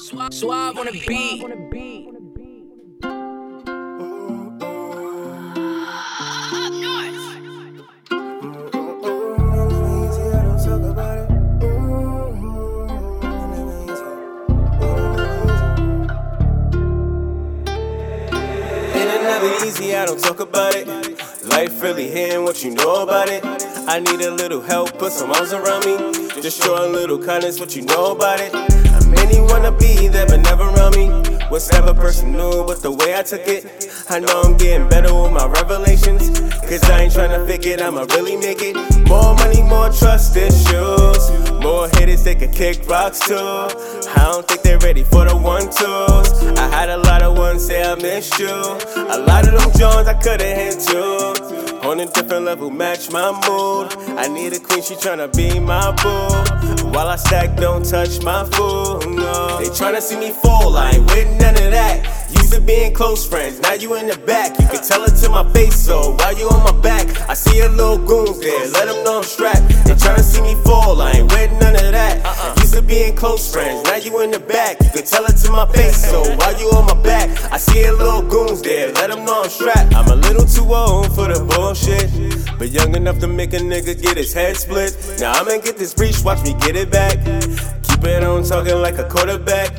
Suave, suave on the beat. Easy, I don't talk about it. Life really hitting what you know about it. I need a little help, put some arms around me. Just show a little kindness, what you know about it. I Many wanna be there, but never around me. What's never personal, but the way I took it. I know I'm getting better with my revelations. Cause I ain't tryna fake it, I'ma really make it. More money, more trust issues. More haters, they can kick rocks too. I don't think they're ready for the one twos. I had a lot of ones say I missed you. A lot of them Jones I could've hit you. On a different level, match my mood. I need a queen, she tryna be my boo. While I stack, don't touch my food. No. They tryna see me fall, I ain't with none of that. Uh-uh. Used to being close friends, now you in the back. You can tell it to my face, so while you on my back, I see a little goons there. Let them know I'm strapped. They tryna see me fall, I ain't with none of that. Used to being close friends, now you in the back. You can tell it to my face, so while you on my back, I see a little goons there. Let them know I'm strapped. I'm a little too old for the bullshit, but young enough to make a nigga get his head split. Now I'ma get this breach, watch me get it back. It on talking like a quarterback.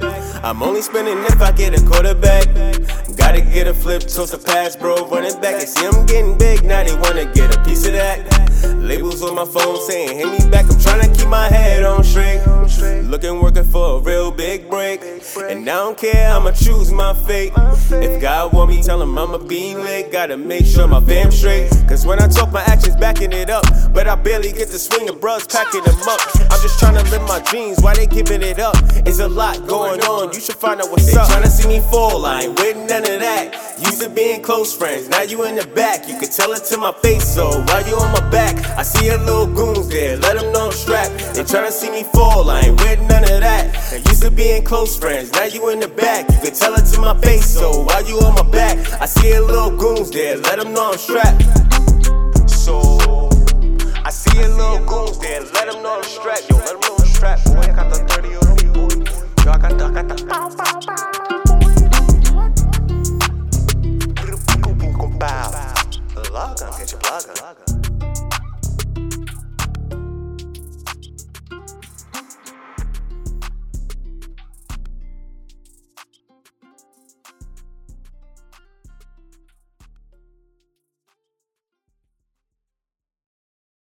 I'm only spending if I get a quarterback. Gotta get a flip, toss a pass, bro. Running back and see I'm getting big. Now they wanna get a piece of that. Labels on my phone saying, hit me big break. And I don't care, I'ma choose my fate. If God want me, tell him I'ma be late. Gotta make sure my fam straight. Cause when I talk, my actions backing it up. But I barely get to swing the bros, packing them up. I'm just trying to live my dreams, why they giving it up? It's a lot going on, you should find out what's up. Trying to see me fall, I ain't with none of that. Used to being close friends, now you in the back. You can tell it to my face, so while you on my back, I see a little goons there. Let them know I'm strapped try tryna see me fall, I ain't with none of that. They used to being close friends, now you in the back. You can tell it to my face, so why you on my back? I see a little goons there, let them know I'm strapped. So, I see a little goons there, let them know I'm strapped. Yo, let them know I'm strapped, boy. I got the 30 on me. Yo, I got the, I got the.